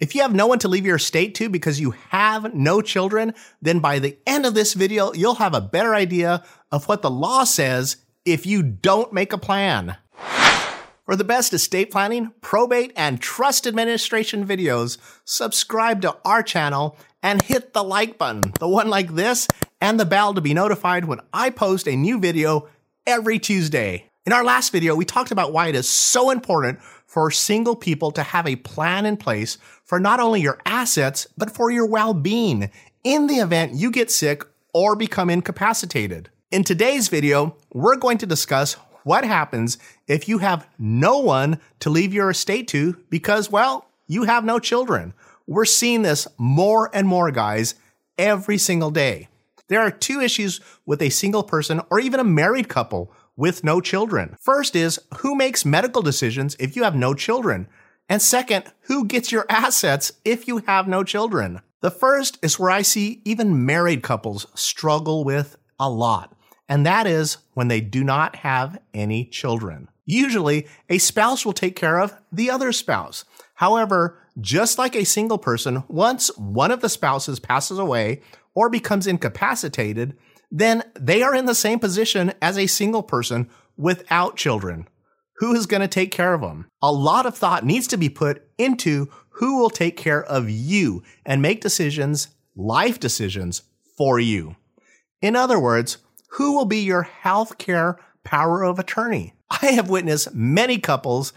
If you have no one to leave your estate to because you have no children, then by the end of this video, you'll have a better idea of what the law says if you don't make a plan. For the best estate planning, probate, and trust administration videos, subscribe to our channel and hit the like button, the one like this, and the bell to be notified when I post a new video every Tuesday. In our last video, we talked about why it is so important for single people to have a plan in place for not only your assets, but for your well-being in the event you get sick or become incapacitated. In today's video, we're going to discuss what happens if you have no one to leave your estate to because, well, you have no children. We're seeing this more and more, guys, every single day. There are two issues with a single person or even a married couple with no children. First is who makes medical decisions if you have no children? And second, who gets your assets if you have no children? The first is where I see even married couples struggle with a lot and that is when they do not have any children. Usually, a spouse will take care of the other spouse. However, just like a single person, once one of the spouses passes away or becomes incapacitated, then they are in the same position as a single person without children. Who is going to take care of them? A lot of thought needs to be put into who will take care of you and make decisions, life decisions for you. In other words, who will be your healthcare power of attorney? I have witnessed many couples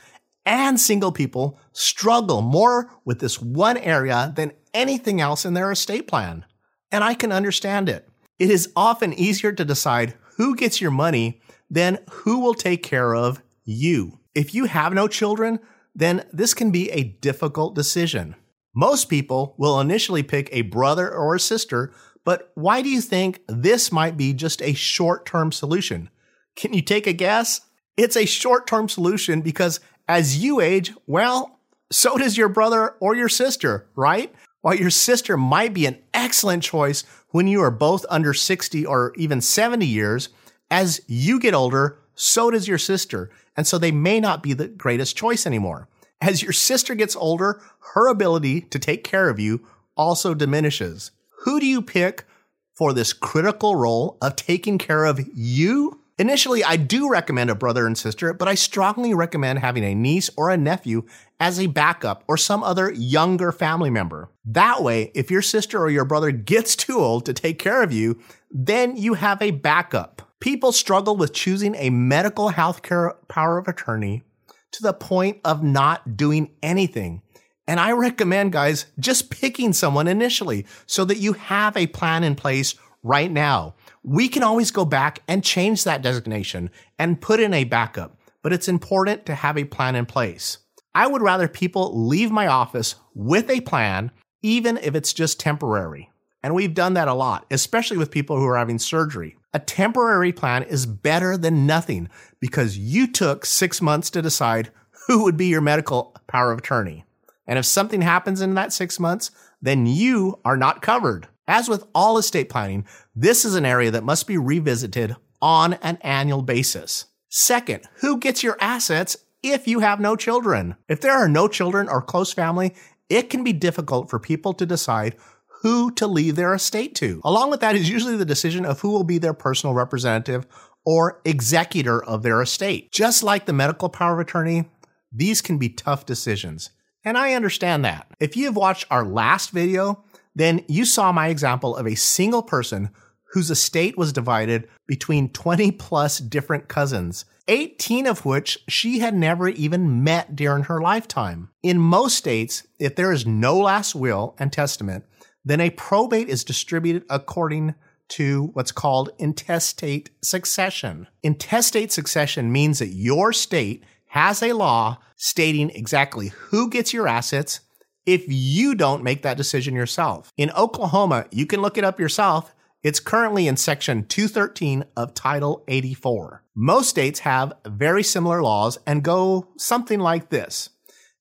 and single people struggle more with this one area than anything else in their estate plan. And I can understand it. It is often easier to decide who gets your money than who will take care of you. If you have no children, then this can be a difficult decision. Most people will initially pick a brother or a sister but why do you think this might be just a short term solution? Can you take a guess? It's a short term solution because as you age, well, so does your brother or your sister, right? While your sister might be an excellent choice when you are both under 60 or even 70 years, as you get older, so does your sister. And so they may not be the greatest choice anymore. As your sister gets older, her ability to take care of you also diminishes who do you pick for this critical role of taking care of you? Initially, I do recommend a brother and sister, but I strongly recommend having a niece or a nephew as a backup or some other younger family member. That way, if your sister or your brother gets too old to take care of you, then you have a backup. People struggle with choosing a medical healthcare power of attorney to the point of not doing anything. And I recommend, guys, just picking someone initially so that you have a plan in place right now. We can always go back and change that designation and put in a backup, but it's important to have a plan in place. I would rather people leave my office with a plan, even if it's just temporary. And we've done that a lot, especially with people who are having surgery. A temporary plan is better than nothing because you took six months to decide who would be your medical power of attorney. And if something happens in that six months, then you are not covered. As with all estate planning, this is an area that must be revisited on an annual basis. Second, who gets your assets if you have no children? If there are no children or close family, it can be difficult for people to decide who to leave their estate to. Along with that is usually the decision of who will be their personal representative or executor of their estate. Just like the medical power of attorney, these can be tough decisions. And I understand that. If you have watched our last video, then you saw my example of a single person whose estate was divided between 20 plus different cousins, 18 of which she had never even met during her lifetime. In most states, if there is no last will and testament, then a probate is distributed according to what's called intestate succession. Intestate succession means that your state has a law stating exactly who gets your assets if you don't make that decision yourself. In Oklahoma, you can look it up yourself. It's currently in Section 213 of Title 84. Most states have very similar laws and go something like this.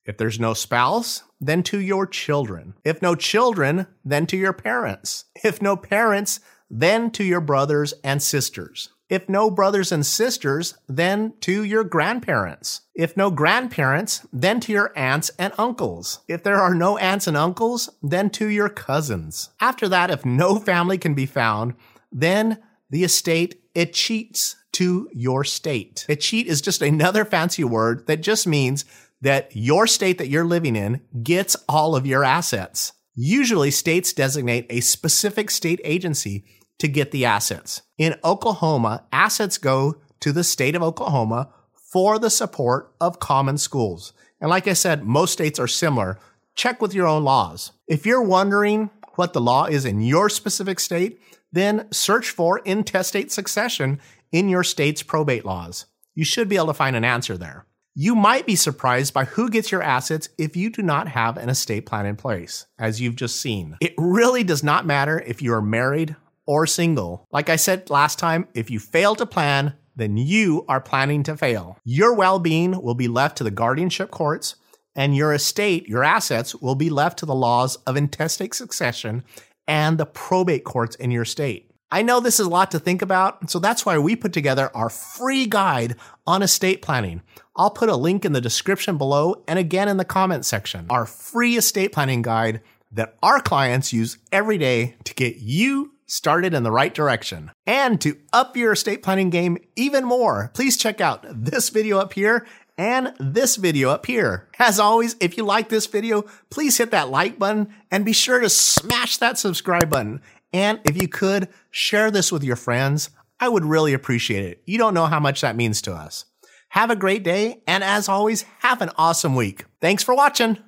If there's no spouse, then to your children. If no children, then to your parents. If no parents, then to your brothers and sisters. If no brothers and sisters, then to your grandparents. If no grandparents, then to your aunts and uncles. If there are no aunts and uncles, then to your cousins. After that, if no family can be found, then the estate escheats to your state. Escheat is just another fancy word that just means that your state that you're living in gets all of your assets. Usually, states designate a specific state agency to get the assets. In Oklahoma, assets go to the state of Oklahoma for the support of common schools. And like I said, most states are similar. Check with your own laws. If you're wondering what the law is in your specific state, then search for intestate succession in your state's probate laws. You should be able to find an answer there. You might be surprised by who gets your assets if you do not have an estate plan in place, as you've just seen. It really does not matter if you are married or single. Like I said last time, if you fail to plan, then you are planning to fail. Your well being will be left to the guardianship courts, and your estate, your assets, will be left to the laws of intestate succession and the probate courts in your state. I know this is a lot to think about, so that's why we put together our free guide on estate planning. I'll put a link in the description below and again in the comment section. Our free estate planning guide that our clients use every day to get you started in the right direction. And to up your estate planning game even more, please check out this video up here and this video up here. As always, if you like this video, please hit that like button and be sure to smash that subscribe button. And if you could, share this with your friends. I would really appreciate it. You don't know how much that means to us. Have a great day, and as always, have an awesome week. Thanks for watching.